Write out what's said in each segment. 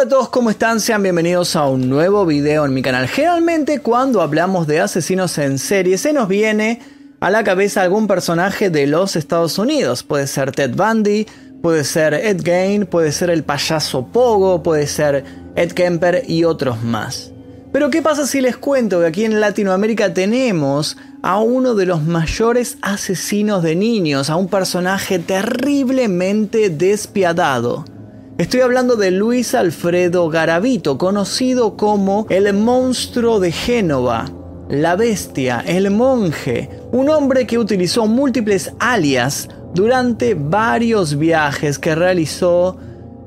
Hola a todos, ¿cómo están? Sean bienvenidos a un nuevo video en mi canal. Generalmente cuando hablamos de asesinos en serie se nos viene a la cabeza algún personaje de los Estados Unidos. Puede ser Ted Bundy, puede ser Ed Gein, puede ser el payaso Pogo, puede ser Ed Kemper y otros más. Pero ¿qué pasa si les cuento que aquí en Latinoamérica tenemos a uno de los mayores asesinos de niños, a un personaje terriblemente despiadado? Estoy hablando de Luis Alfredo Garavito, conocido como el monstruo de Génova, la bestia, el monje, un hombre que utilizó múltiples alias durante varios viajes que realizó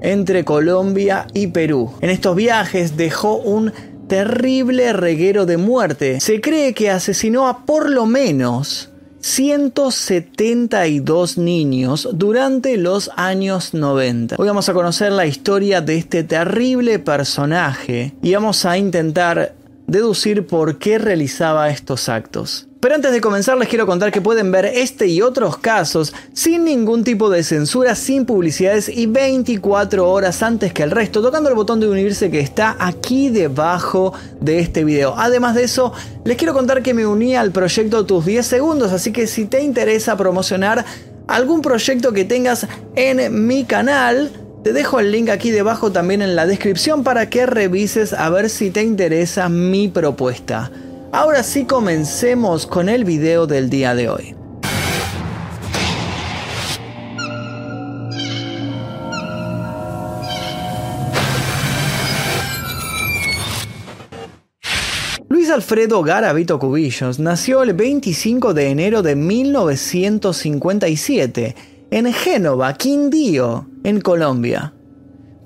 entre Colombia y Perú. En estos viajes dejó un terrible reguero de muerte. Se cree que asesinó a por lo menos 172 niños durante los años 90. Hoy vamos a conocer la historia de este terrible personaje y vamos a intentar deducir por qué realizaba estos actos. Pero antes de comenzar les quiero contar que pueden ver este y otros casos sin ningún tipo de censura, sin publicidades y 24 horas antes que el resto, tocando el botón de unirse que está aquí debajo de este video. Además de eso, les quiero contar que me uní al proyecto Tus 10 Segundos, así que si te interesa promocionar algún proyecto que tengas en mi canal, te dejo el link aquí debajo también en la descripción para que revises a ver si te interesa mi propuesta. Ahora sí comencemos con el video del día de hoy. Luis Alfredo Garavito Cubillos nació el 25 de enero de 1957 en Génova, Quindío, en Colombia.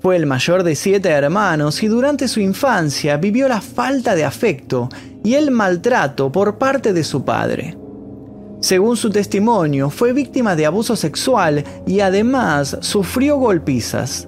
Fue el mayor de siete hermanos y durante su infancia vivió la falta de afecto y el maltrato por parte de su padre. Según su testimonio, fue víctima de abuso sexual y además sufrió golpizas.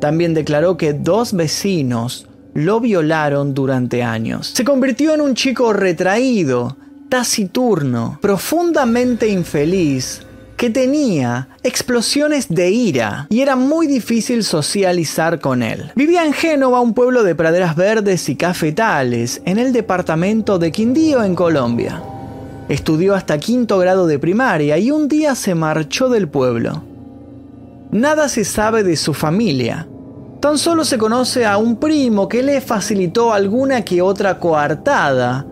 También declaró que dos vecinos lo violaron durante años. Se convirtió en un chico retraído, taciturno, profundamente infeliz que tenía explosiones de ira y era muy difícil socializar con él. Vivía en Génova, un pueblo de praderas verdes y cafetales, en el departamento de Quindío, en Colombia. Estudió hasta quinto grado de primaria y un día se marchó del pueblo. Nada se sabe de su familia. Tan solo se conoce a un primo que le facilitó alguna que otra coartada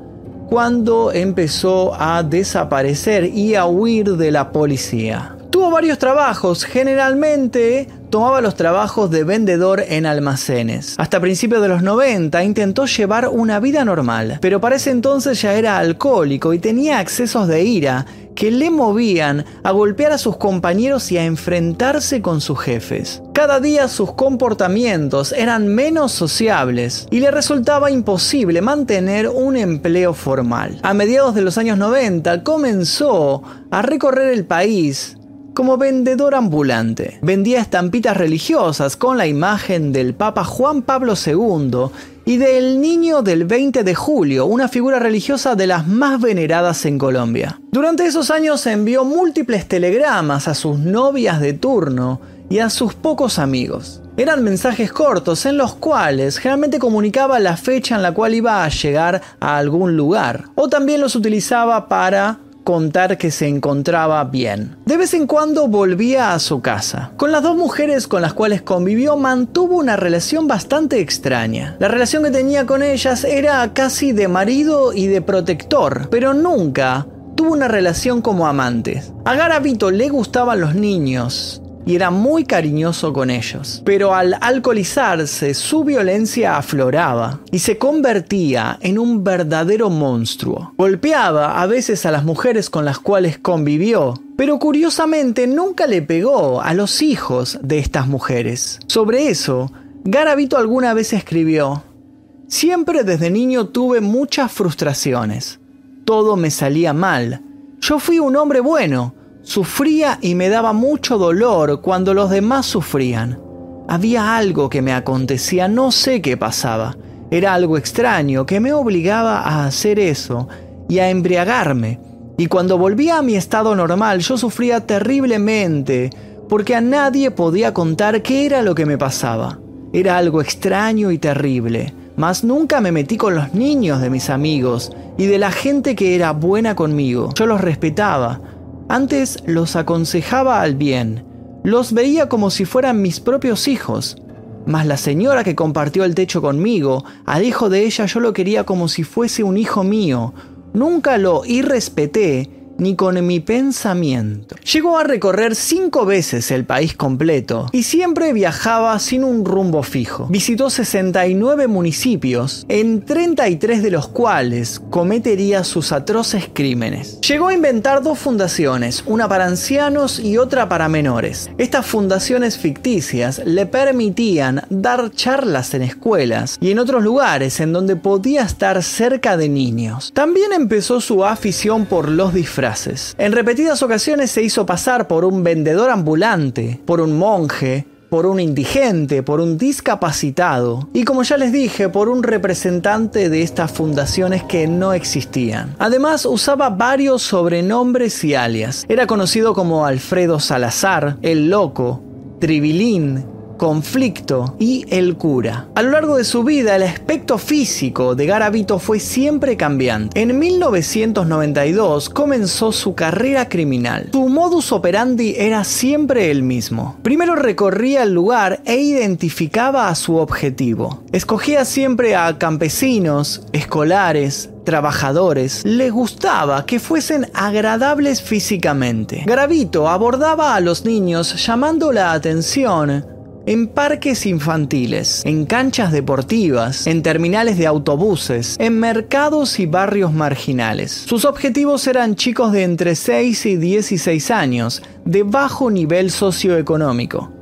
cuando empezó a desaparecer y a huir de la policía. Tuvo varios trabajos, generalmente tomaba los trabajos de vendedor en almacenes. Hasta principios de los 90 intentó llevar una vida normal, pero para ese entonces ya era alcohólico y tenía accesos de ira que le movían a golpear a sus compañeros y a enfrentarse con sus jefes. Cada día sus comportamientos eran menos sociables y le resultaba imposible mantener un empleo formal. A mediados de los años 90 comenzó a recorrer el país como vendedor ambulante. Vendía estampitas religiosas con la imagen del Papa Juan Pablo II y del Niño del 20 de julio, una figura religiosa de las más veneradas en Colombia. Durante esos años envió múltiples telegramas a sus novias de turno y a sus pocos amigos. Eran mensajes cortos en los cuales generalmente comunicaba la fecha en la cual iba a llegar a algún lugar, o también los utilizaba para contar que se encontraba bien. De vez en cuando volvía a su casa. Con las dos mujeres con las cuales convivió mantuvo una relación bastante extraña. La relación que tenía con ellas era casi de marido y de protector, pero nunca tuvo una relación como amantes. A Garavito le gustaban los niños y era muy cariñoso con ellos. Pero al alcoholizarse, su violencia afloraba y se convertía en un verdadero monstruo. Golpeaba a veces a las mujeres con las cuales convivió, pero curiosamente nunca le pegó a los hijos de estas mujeres. Sobre eso, Garavito alguna vez escribió, Siempre desde niño tuve muchas frustraciones. Todo me salía mal. Yo fui un hombre bueno, Sufría y me daba mucho dolor cuando los demás sufrían. Había algo que me acontecía, no sé qué pasaba. Era algo extraño que me obligaba a hacer eso y a embriagarme. Y cuando volvía a mi estado normal yo sufría terriblemente porque a nadie podía contar qué era lo que me pasaba. Era algo extraño y terrible, mas nunca me metí con los niños de mis amigos y de la gente que era buena conmigo. Yo los respetaba. Antes los aconsejaba al bien. Los veía como si fueran mis propios hijos. Mas la señora que compartió el techo conmigo, al hijo de ella yo lo quería como si fuese un hijo mío. Nunca lo irrespeté ni con mi pensamiento. Llegó a recorrer cinco veces el país completo y siempre viajaba sin un rumbo fijo. Visitó 69 municipios, en 33 de los cuales cometería sus atroces crímenes. Llegó a inventar dos fundaciones, una para ancianos y otra para menores. Estas fundaciones ficticias le permitían dar charlas en escuelas y en otros lugares en donde podía estar cerca de niños. También empezó su afición por los disfraces en repetidas ocasiones se hizo pasar por un vendedor ambulante, por un monje, por un indigente, por un discapacitado y como ya les dije, por un representante de estas fundaciones que no existían. Además, usaba varios sobrenombres y alias. Era conocido como Alfredo Salazar, el Loco, Tribilín, conflicto y el cura. A lo largo de su vida, el aspecto físico de Garavito fue siempre cambiante. En 1992 comenzó su carrera criminal. Su modus operandi era siempre el mismo. Primero recorría el lugar e identificaba a su objetivo. Escogía siempre a campesinos, escolares, trabajadores le gustaba que fuesen agradables físicamente. Garavito abordaba a los niños llamando la atención en parques infantiles, en canchas deportivas, en terminales de autobuses, en mercados y barrios marginales. Sus objetivos eran chicos de entre 6 y 16 años, de bajo nivel socioeconómico.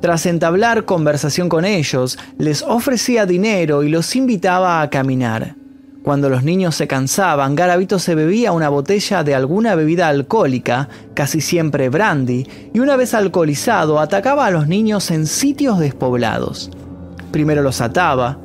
Tras entablar conversación con ellos, les ofrecía dinero y los invitaba a caminar. Cuando los niños se cansaban, Garavito se bebía una botella de alguna bebida alcohólica, casi siempre brandy, y una vez alcoholizado atacaba a los niños en sitios despoblados. Primero los ataba.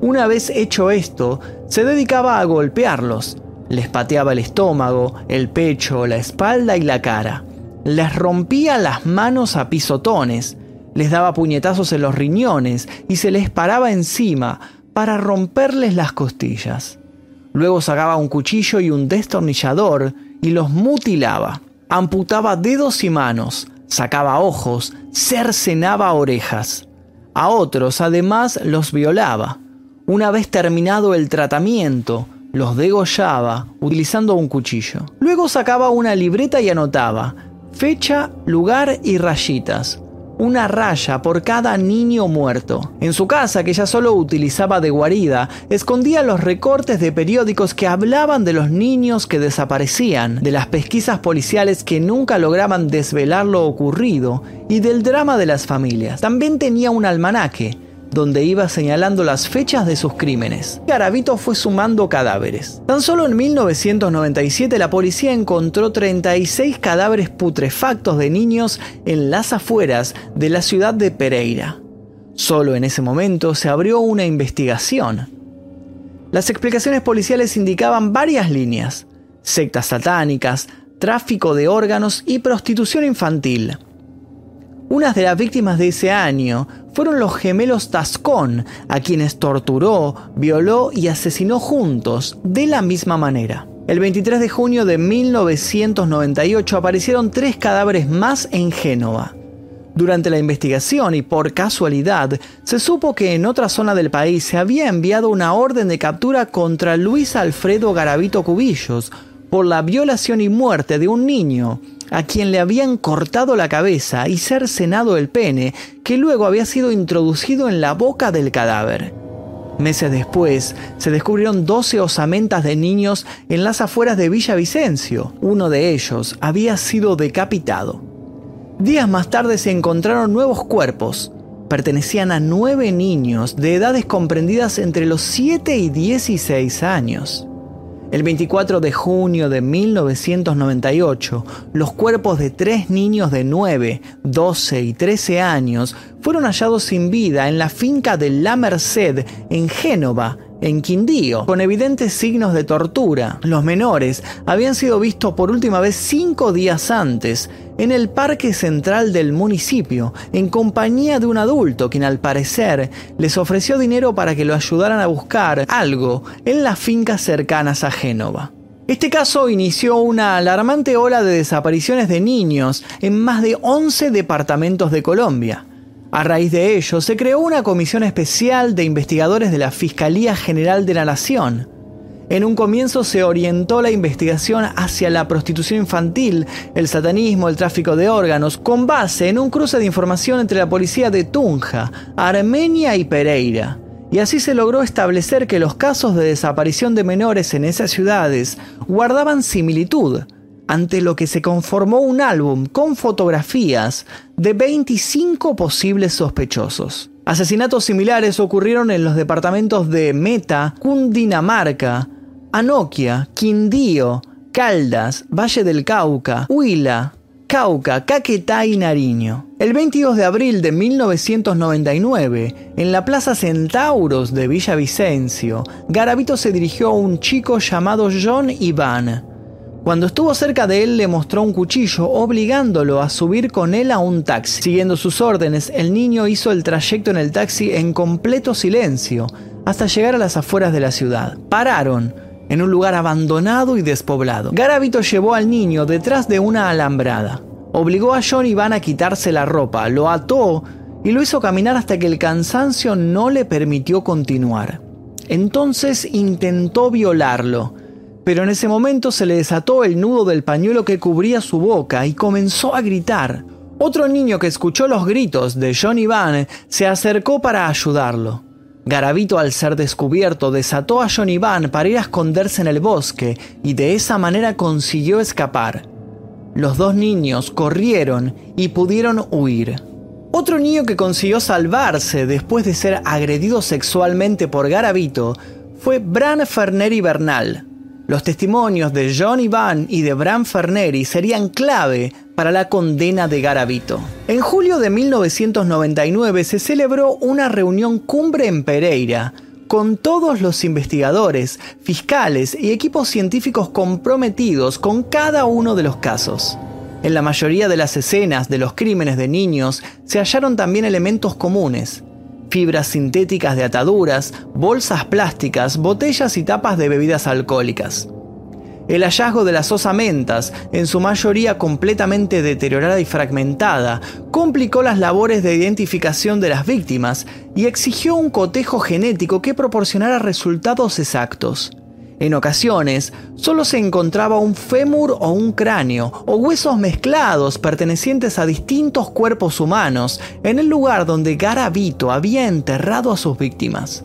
Una vez hecho esto, se dedicaba a golpearlos. Les pateaba el estómago, el pecho, la espalda y la cara. Les rompía las manos a pisotones, les daba puñetazos en los riñones y se les paraba encima para romperles las costillas. Luego sacaba un cuchillo y un destornillador y los mutilaba. Amputaba dedos y manos, sacaba ojos, cercenaba orejas. A otros además los violaba. Una vez terminado el tratamiento, los degollaba utilizando un cuchillo. Luego sacaba una libreta y anotaba fecha, lugar y rayitas una raya por cada niño muerto. En su casa, que ya solo utilizaba de guarida, escondía los recortes de periódicos que hablaban de los niños que desaparecían, de las pesquisas policiales que nunca lograban desvelar lo ocurrido y del drama de las familias. También tenía un almanaque donde iba señalando las fechas de sus crímenes. Garavito fue sumando cadáveres. Tan solo en 1997 la policía encontró 36 cadáveres putrefactos de niños en las afueras de la ciudad de Pereira. Solo en ese momento se abrió una investigación. Las explicaciones policiales indicaban varias líneas, sectas satánicas, tráfico de órganos y prostitución infantil. Unas de las víctimas de ese año fueron los gemelos Tascón, a quienes torturó, violó y asesinó juntos, de la misma manera. El 23 de junio de 1998 aparecieron tres cadáveres más en Génova. Durante la investigación y por casualidad, se supo que en otra zona del país se había enviado una orden de captura contra Luis Alfredo Garavito Cubillos por la violación y muerte de un niño a quien le habían cortado la cabeza y cercenado el pene, que luego había sido introducido en la boca del cadáver. Meses después, se descubrieron 12 osamentas de niños en las afueras de Villavicencio. Uno de ellos había sido decapitado. Días más tarde se encontraron nuevos cuerpos. Pertenecían a nueve niños de edades comprendidas entre los 7 y 16 años. El 24 de junio de 1998, los cuerpos de tres niños de 9, 12 y 13 años fueron hallados sin vida en la finca de La Merced, en Génova, en Quindío, con evidentes signos de tortura. Los menores habían sido vistos por última vez cinco días antes en el parque central del municipio, en compañía de un adulto quien al parecer les ofreció dinero para que lo ayudaran a buscar algo en las fincas cercanas a Génova. Este caso inició una alarmante ola de desapariciones de niños en más de 11 departamentos de Colombia. A raíz de ello, se creó una comisión especial de investigadores de la Fiscalía General de la Nación. En un comienzo se orientó la investigación hacia la prostitución infantil, el satanismo, el tráfico de órganos, con base en un cruce de información entre la policía de Tunja, Armenia y Pereira. Y así se logró establecer que los casos de desaparición de menores en esas ciudades guardaban similitud, ante lo que se conformó un álbum con fotografías de 25 posibles sospechosos. Asesinatos similares ocurrieron en los departamentos de Meta, Cundinamarca, Anoquia, Quindío, Caldas, Valle del Cauca, Huila, Cauca, Caquetá y Nariño. El 22 de abril de 1999, en la Plaza Centauros de Villavicencio, Garavito se dirigió a un chico llamado John Iván, cuando estuvo cerca de él le mostró un cuchillo obligándolo a subir con él a un taxi. Siguiendo sus órdenes, el niño hizo el trayecto en el taxi en completo silencio hasta llegar a las afueras de la ciudad. Pararon en un lugar abandonado y despoblado. Garavito llevó al niño detrás de una alambrada. Obligó a John Iván a quitarse la ropa, lo ató y lo hizo caminar hasta que el cansancio no le permitió continuar. Entonces intentó violarlo pero en ese momento se le desató el nudo del pañuelo que cubría su boca y comenzó a gritar. Otro niño que escuchó los gritos de John Iván se acercó para ayudarlo. Garavito al ser descubierto desató a John Iván para ir a esconderse en el bosque y de esa manera consiguió escapar. Los dos niños corrieron y pudieron huir. Otro niño que consiguió salvarse después de ser agredido sexualmente por Garavito fue Bran Ferneri Bernal, los testimonios de John Iván y de Bram Ferneri serían clave para la condena de Garavito. En julio de 1999 se celebró una reunión cumbre en Pereira con todos los investigadores, fiscales y equipos científicos comprometidos con cada uno de los casos. En la mayoría de las escenas de los crímenes de niños se hallaron también elementos comunes, fibras sintéticas de ataduras, bolsas plásticas, botellas y tapas de bebidas alcohólicas. El hallazgo de las osamentas, en su mayoría completamente deteriorada y fragmentada, complicó las labores de identificación de las víctimas y exigió un cotejo genético que proporcionara resultados exactos. En ocasiones, solo se encontraba un fémur o un cráneo, o huesos mezclados pertenecientes a distintos cuerpos humanos, en el lugar donde Garavito había enterrado a sus víctimas.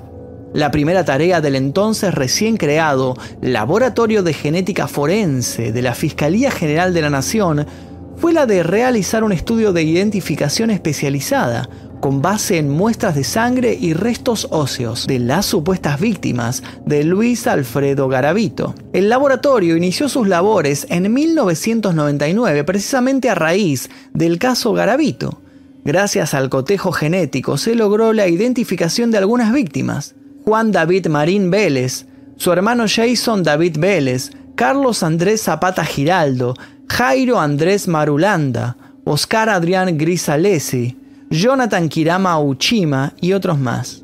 La primera tarea del entonces recién creado Laboratorio de Genética Forense de la Fiscalía General de la Nación fue la de realizar un estudio de identificación especializada con base en muestras de sangre y restos óseos de las supuestas víctimas de Luis Alfredo Garavito. El laboratorio inició sus labores en 1999 precisamente a raíz del caso Garavito. Gracias al cotejo genético se logró la identificación de algunas víctimas. Juan David Marín Vélez, su hermano Jason David Vélez, Carlos Andrés Zapata Giraldo, Jairo Andrés Marulanda, Oscar Adrián Grisalesi, Jonathan Kirama Uchima y otros más.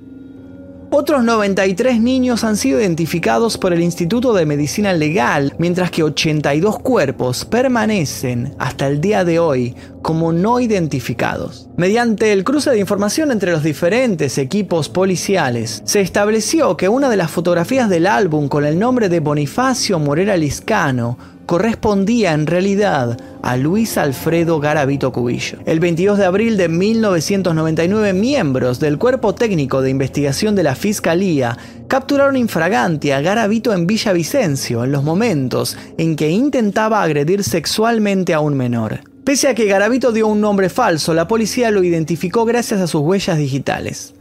Otros 93 niños han sido identificados por el Instituto de Medicina Legal, mientras que 82 cuerpos permanecen hasta el día de hoy como no identificados. Mediante el cruce de información entre los diferentes equipos policiales, se estableció que una de las fotografías del álbum con el nombre de Bonifacio Morera Liscano correspondía en realidad a Luis Alfredo Garavito Cubillo. El 22 de abril de 1999, miembros del Cuerpo Técnico de Investigación de la Fiscalía capturaron infragante a Garavito en Villavicencio en los momentos en que intentaba agredir sexualmente a un menor. Pese a que Garavito dio un nombre falso, la policía lo identificó gracias a sus huellas digitales.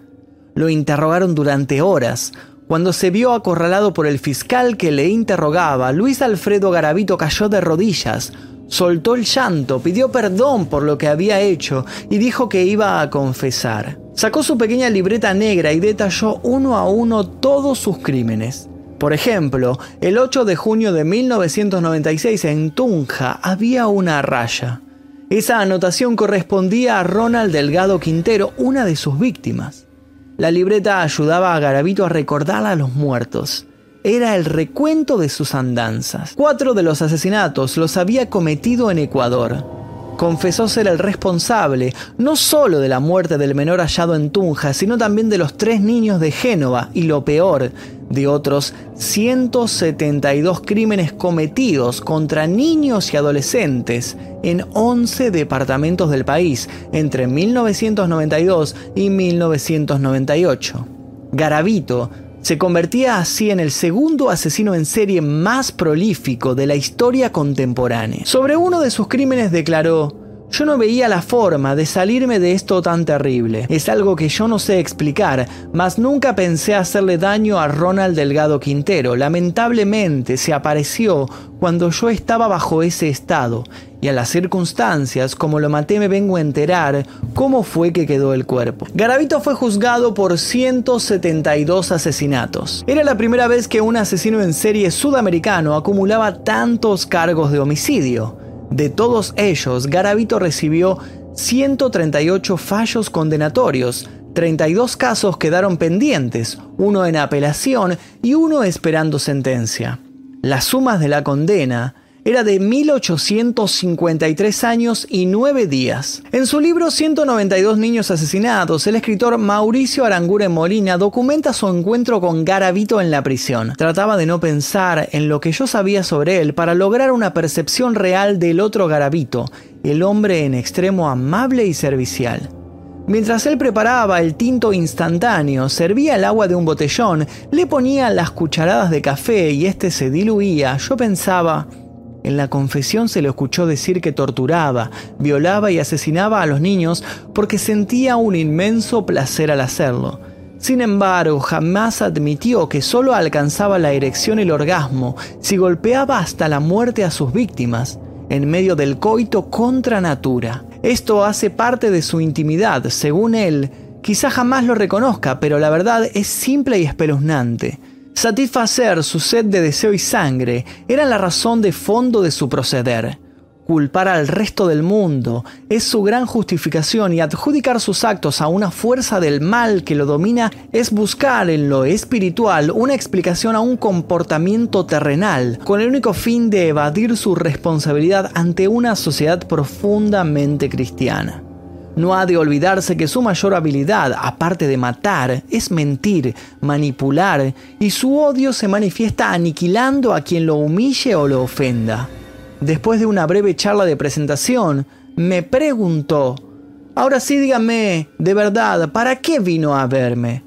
Lo interrogaron durante horas, cuando se vio acorralado por el fiscal que le interrogaba, Luis Alfredo Garavito cayó de rodillas, soltó el llanto, pidió perdón por lo que había hecho y dijo que iba a confesar. Sacó su pequeña libreta negra y detalló uno a uno todos sus crímenes. Por ejemplo, el 8 de junio de 1996 en Tunja había una raya. Esa anotación correspondía a Ronald Delgado Quintero, una de sus víctimas. La libreta ayudaba a Garavito a recordar a los muertos. Era el recuento de sus andanzas. Cuatro de los asesinatos los había cometido en Ecuador confesó ser el responsable no solo de la muerte del menor hallado en Tunja, sino también de los tres niños de Génova y lo peor, de otros 172 crímenes cometidos contra niños y adolescentes en 11 departamentos del país entre 1992 y 1998. Garavito se convertía así en el segundo asesino en serie más prolífico de la historia contemporánea. Sobre uno de sus crímenes declaró, yo no veía la forma de salirme de esto tan terrible. Es algo que yo no sé explicar, mas nunca pensé hacerle daño a Ronald Delgado Quintero. Lamentablemente se apareció cuando yo estaba bajo ese estado, y a las circunstancias como lo maté me vengo a enterar cómo fue que quedó el cuerpo. Garavito fue juzgado por 172 asesinatos. Era la primera vez que un asesino en serie sudamericano acumulaba tantos cargos de homicidio. De todos ellos, Garavito recibió 138 fallos condenatorios, 32 casos quedaron pendientes, uno en apelación y uno esperando sentencia. Las sumas de la condena era de 1853 años y 9 días. En su libro 192 niños asesinados, el escritor Mauricio Aranguren Molina documenta su encuentro con Garavito en la prisión. Trataba de no pensar en lo que yo sabía sobre él para lograr una percepción real del otro Garavito, el hombre en extremo amable y servicial. Mientras él preparaba el tinto instantáneo, servía el agua de un botellón, le ponía las cucharadas de café y este se diluía, yo pensaba, en la confesión se le escuchó decir que torturaba, violaba y asesinaba a los niños porque sentía un inmenso placer al hacerlo. Sin embargo, jamás admitió que solo alcanzaba la erección y el orgasmo si golpeaba hasta la muerte a sus víctimas, en medio del coito contra natura. Esto hace parte de su intimidad, según él. Quizá jamás lo reconozca, pero la verdad es simple y espeluznante. Satisfacer su sed de deseo y sangre era la razón de fondo de su proceder. Culpar al resto del mundo es su gran justificación y adjudicar sus actos a una fuerza del mal que lo domina es buscar en lo espiritual una explicación a un comportamiento terrenal con el único fin de evadir su responsabilidad ante una sociedad profundamente cristiana. No ha de olvidarse que su mayor habilidad, aparte de matar, es mentir, manipular, y su odio se manifiesta aniquilando a quien lo humille o lo ofenda. Después de una breve charla de presentación, me preguntó, ahora sí dígame, de verdad, ¿para qué vino a verme?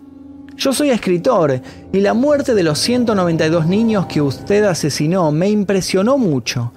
Yo soy escritor y la muerte de los 192 niños que usted asesinó me impresionó mucho.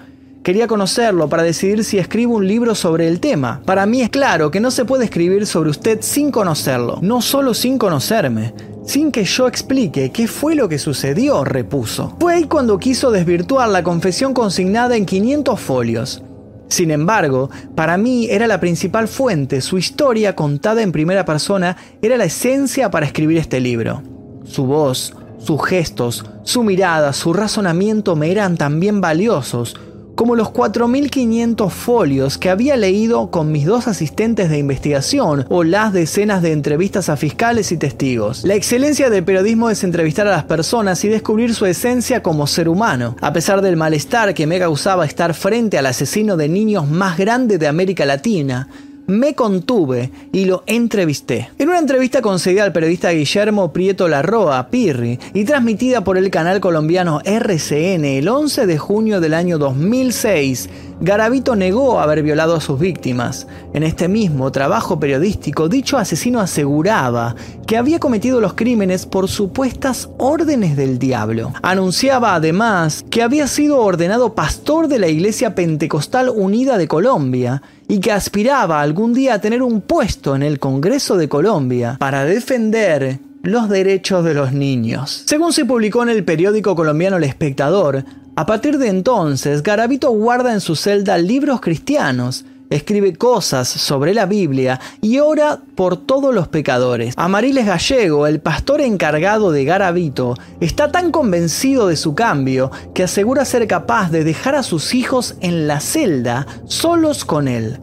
Quería conocerlo para decidir si escribo un libro sobre el tema. Para mí es claro que no se puede escribir sobre usted sin conocerlo, no solo sin conocerme, sin que yo explique qué fue lo que sucedió, repuso. Fue ahí cuando quiso desvirtuar la confesión consignada en 500 folios. Sin embargo, para mí era la principal fuente, su historia contada en primera persona era la esencia para escribir este libro. Su voz, sus gestos, su mirada, su razonamiento me eran también valiosos, como los 4.500 folios que había leído con mis dos asistentes de investigación o las decenas de entrevistas a fiscales y testigos. La excelencia del periodismo es entrevistar a las personas y descubrir su esencia como ser humano. A pesar del malestar que me causaba estar frente al asesino de niños más grande de América Latina, me contuve y lo entrevisté. En una entrevista concedida al periodista Guillermo Prieto Larroa, Pirri, y transmitida por el canal colombiano RCN el 11 de junio del año 2006, Garavito negó haber violado a sus víctimas. En este mismo trabajo periodístico, dicho asesino aseguraba que había cometido los crímenes por supuestas órdenes del diablo. Anunciaba además que había sido ordenado pastor de la Iglesia Pentecostal Unida de Colombia y que aspiraba algún día a tener un puesto en el Congreso de Colombia para defender los derechos de los niños. Según se publicó en el periódico colombiano El Espectador, a partir de entonces Garavito guarda en su celda libros cristianos escribe cosas sobre la Biblia y ora por todos los pecadores. Amariles Gallego, el pastor encargado de Garavito, está tan convencido de su cambio que asegura ser capaz de dejar a sus hijos en la celda solos con él.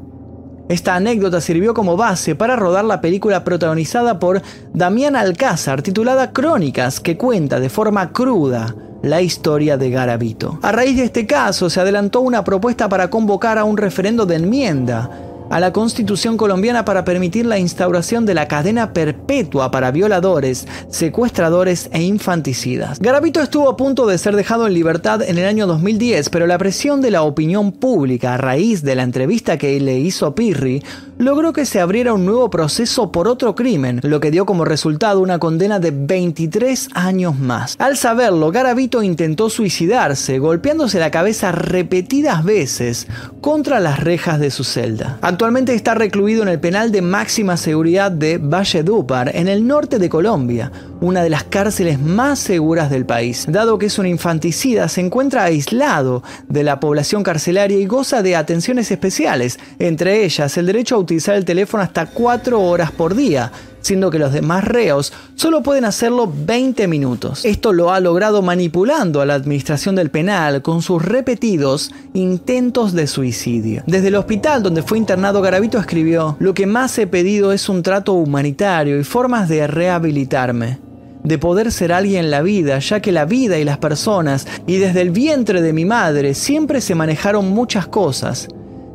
Esta anécdota sirvió como base para rodar la película protagonizada por Damián Alcázar titulada Crónicas, que cuenta de forma cruda la historia de Garavito. A raíz de este caso se adelantó una propuesta para convocar a un referendo de enmienda a la Constitución colombiana para permitir la instauración de la cadena perpetua para violadores, secuestradores e infanticidas. Garavito estuvo a punto de ser dejado en libertad en el año 2010, pero la presión de la opinión pública a raíz de la entrevista que le hizo Pirri logró que se abriera un nuevo proceso por otro crimen, lo que dio como resultado una condena de 23 años más. Al saberlo, Garavito intentó suicidarse, golpeándose la cabeza repetidas veces contra las rejas de su celda. Actualmente está recluido en el penal de máxima seguridad de Valledupar, en el norte de Colombia, una de las cárceles más seguras del país. Dado que es un infanticida, se encuentra aislado de la población carcelaria y goza de atenciones especiales, entre ellas el derecho a utilizar el teléfono hasta 4 horas por día, siendo que los demás reos solo pueden hacerlo 20 minutos. Esto lo ha logrado manipulando a la administración del penal con sus repetidos intentos de suicidio. Desde el hospital donde fue internado Garavito escribió, lo que más he pedido es un trato humanitario y formas de rehabilitarme de poder ser alguien en la vida, ya que la vida y las personas, y desde el vientre de mi madre, siempre se manejaron muchas cosas,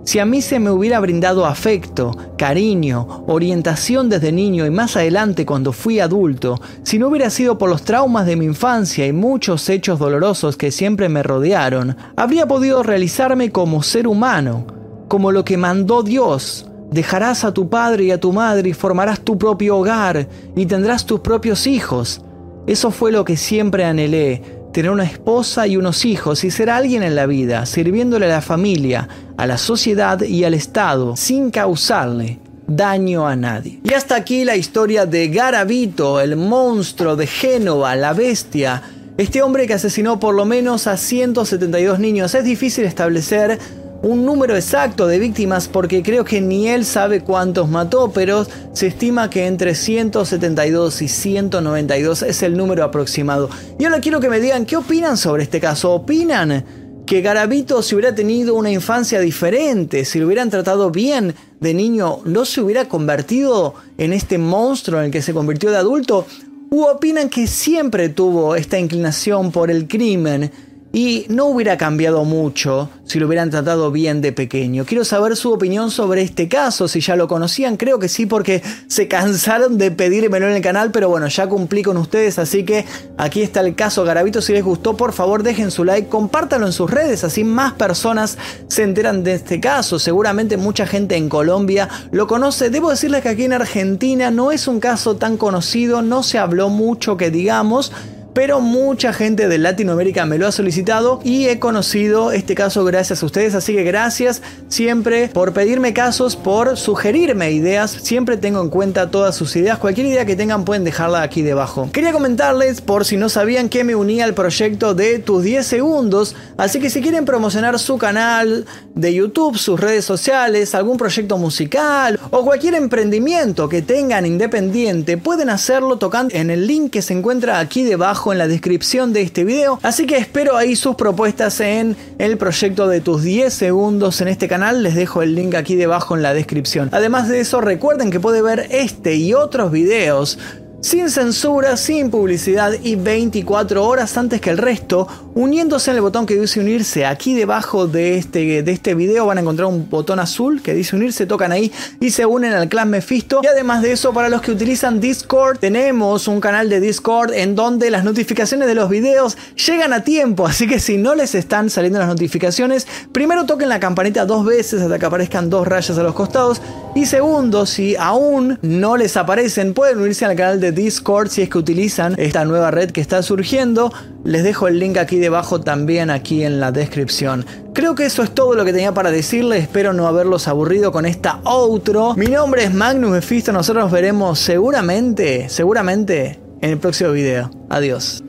si a mí se me hubiera brindado afecto, cariño, orientación desde niño y más adelante cuando fui adulto, si no hubiera sido por los traumas de mi infancia y muchos hechos dolorosos que siempre me rodearon, habría podido realizarme como ser humano, como lo que mandó Dios. Dejarás a tu padre y a tu madre y formarás tu propio hogar y tendrás tus propios hijos. Eso fue lo que siempre anhelé, tener una esposa y unos hijos y ser alguien en la vida, sirviéndole a la familia, a la sociedad y al Estado, sin causarle daño a nadie. Y hasta aquí la historia de Garavito, el monstruo de Génova, la bestia. Este hombre que asesinó por lo menos a 172 niños. Es difícil establecer un número exacto de víctimas porque creo que ni él sabe cuántos mató, pero se estima que entre 172 y 192 es el número aproximado. Y ahora quiero que me digan qué opinan sobre este caso. ¿Opinan que Garavito si hubiera tenido una infancia diferente, si lo hubieran tratado bien de niño, no se hubiera convertido en este monstruo en el que se convirtió de adulto? ¿U opinan que siempre tuvo esta inclinación por el crimen? Y no hubiera cambiado mucho si lo hubieran tratado bien de pequeño. Quiero saber su opinión sobre este caso, si ya lo conocían, creo que sí porque se cansaron de pedírmelo en el canal, pero bueno, ya cumplí con ustedes, así que aquí está el caso Garavito, si les gustó por favor dejen su like, compártanlo en sus redes, así más personas se enteran de este caso, seguramente mucha gente en Colombia lo conoce, debo decirles que aquí en Argentina no es un caso tan conocido, no se habló mucho que digamos, pero mucha gente de Latinoamérica me lo ha solicitado y he conocido este caso gracias a ustedes, así que gracias siempre por pedirme casos, por sugerirme ideas, siempre tengo en cuenta todas sus ideas, cualquier idea que tengan pueden dejarla aquí debajo. Quería comentarles, por si no sabían, que me unía al proyecto de tus 10 segundos, así que si quieren promocionar su canal de YouTube, sus redes sociales, algún proyecto musical o cualquier emprendimiento que tengan independiente, pueden hacerlo tocando en el link que se encuentra aquí debajo en la descripción de este video. Así que espero ahí sus propuestas en el proyecto de tus 10 segundos en este canal. Les dejo el link aquí debajo en la descripción. Además de eso, recuerden que puede ver este y otros videos sin censura, sin publicidad y 24 horas antes que el resto, uniéndose en el botón que dice unirse. Aquí debajo de este, de este video van a encontrar un botón azul que dice unirse, tocan ahí y se unen al clan Mephisto. Y además de eso, para los que utilizan Discord, tenemos un canal de Discord en donde las notificaciones de los videos llegan a tiempo. Así que si no les están saliendo las notificaciones, primero toquen la campanita dos veces hasta que aparezcan dos rayas a los costados. Y segundo, si aún no les aparecen, pueden unirse al canal de Discord si es que utilizan esta nueva red que está surgiendo. Les dejo el link aquí debajo también aquí en la descripción. Creo que eso es todo lo que tenía para decirles. Espero no haberlos aburrido con esta outro. Mi nombre es Magnus Mephisto. Nosotros nos veremos seguramente, seguramente en el próximo video. Adiós.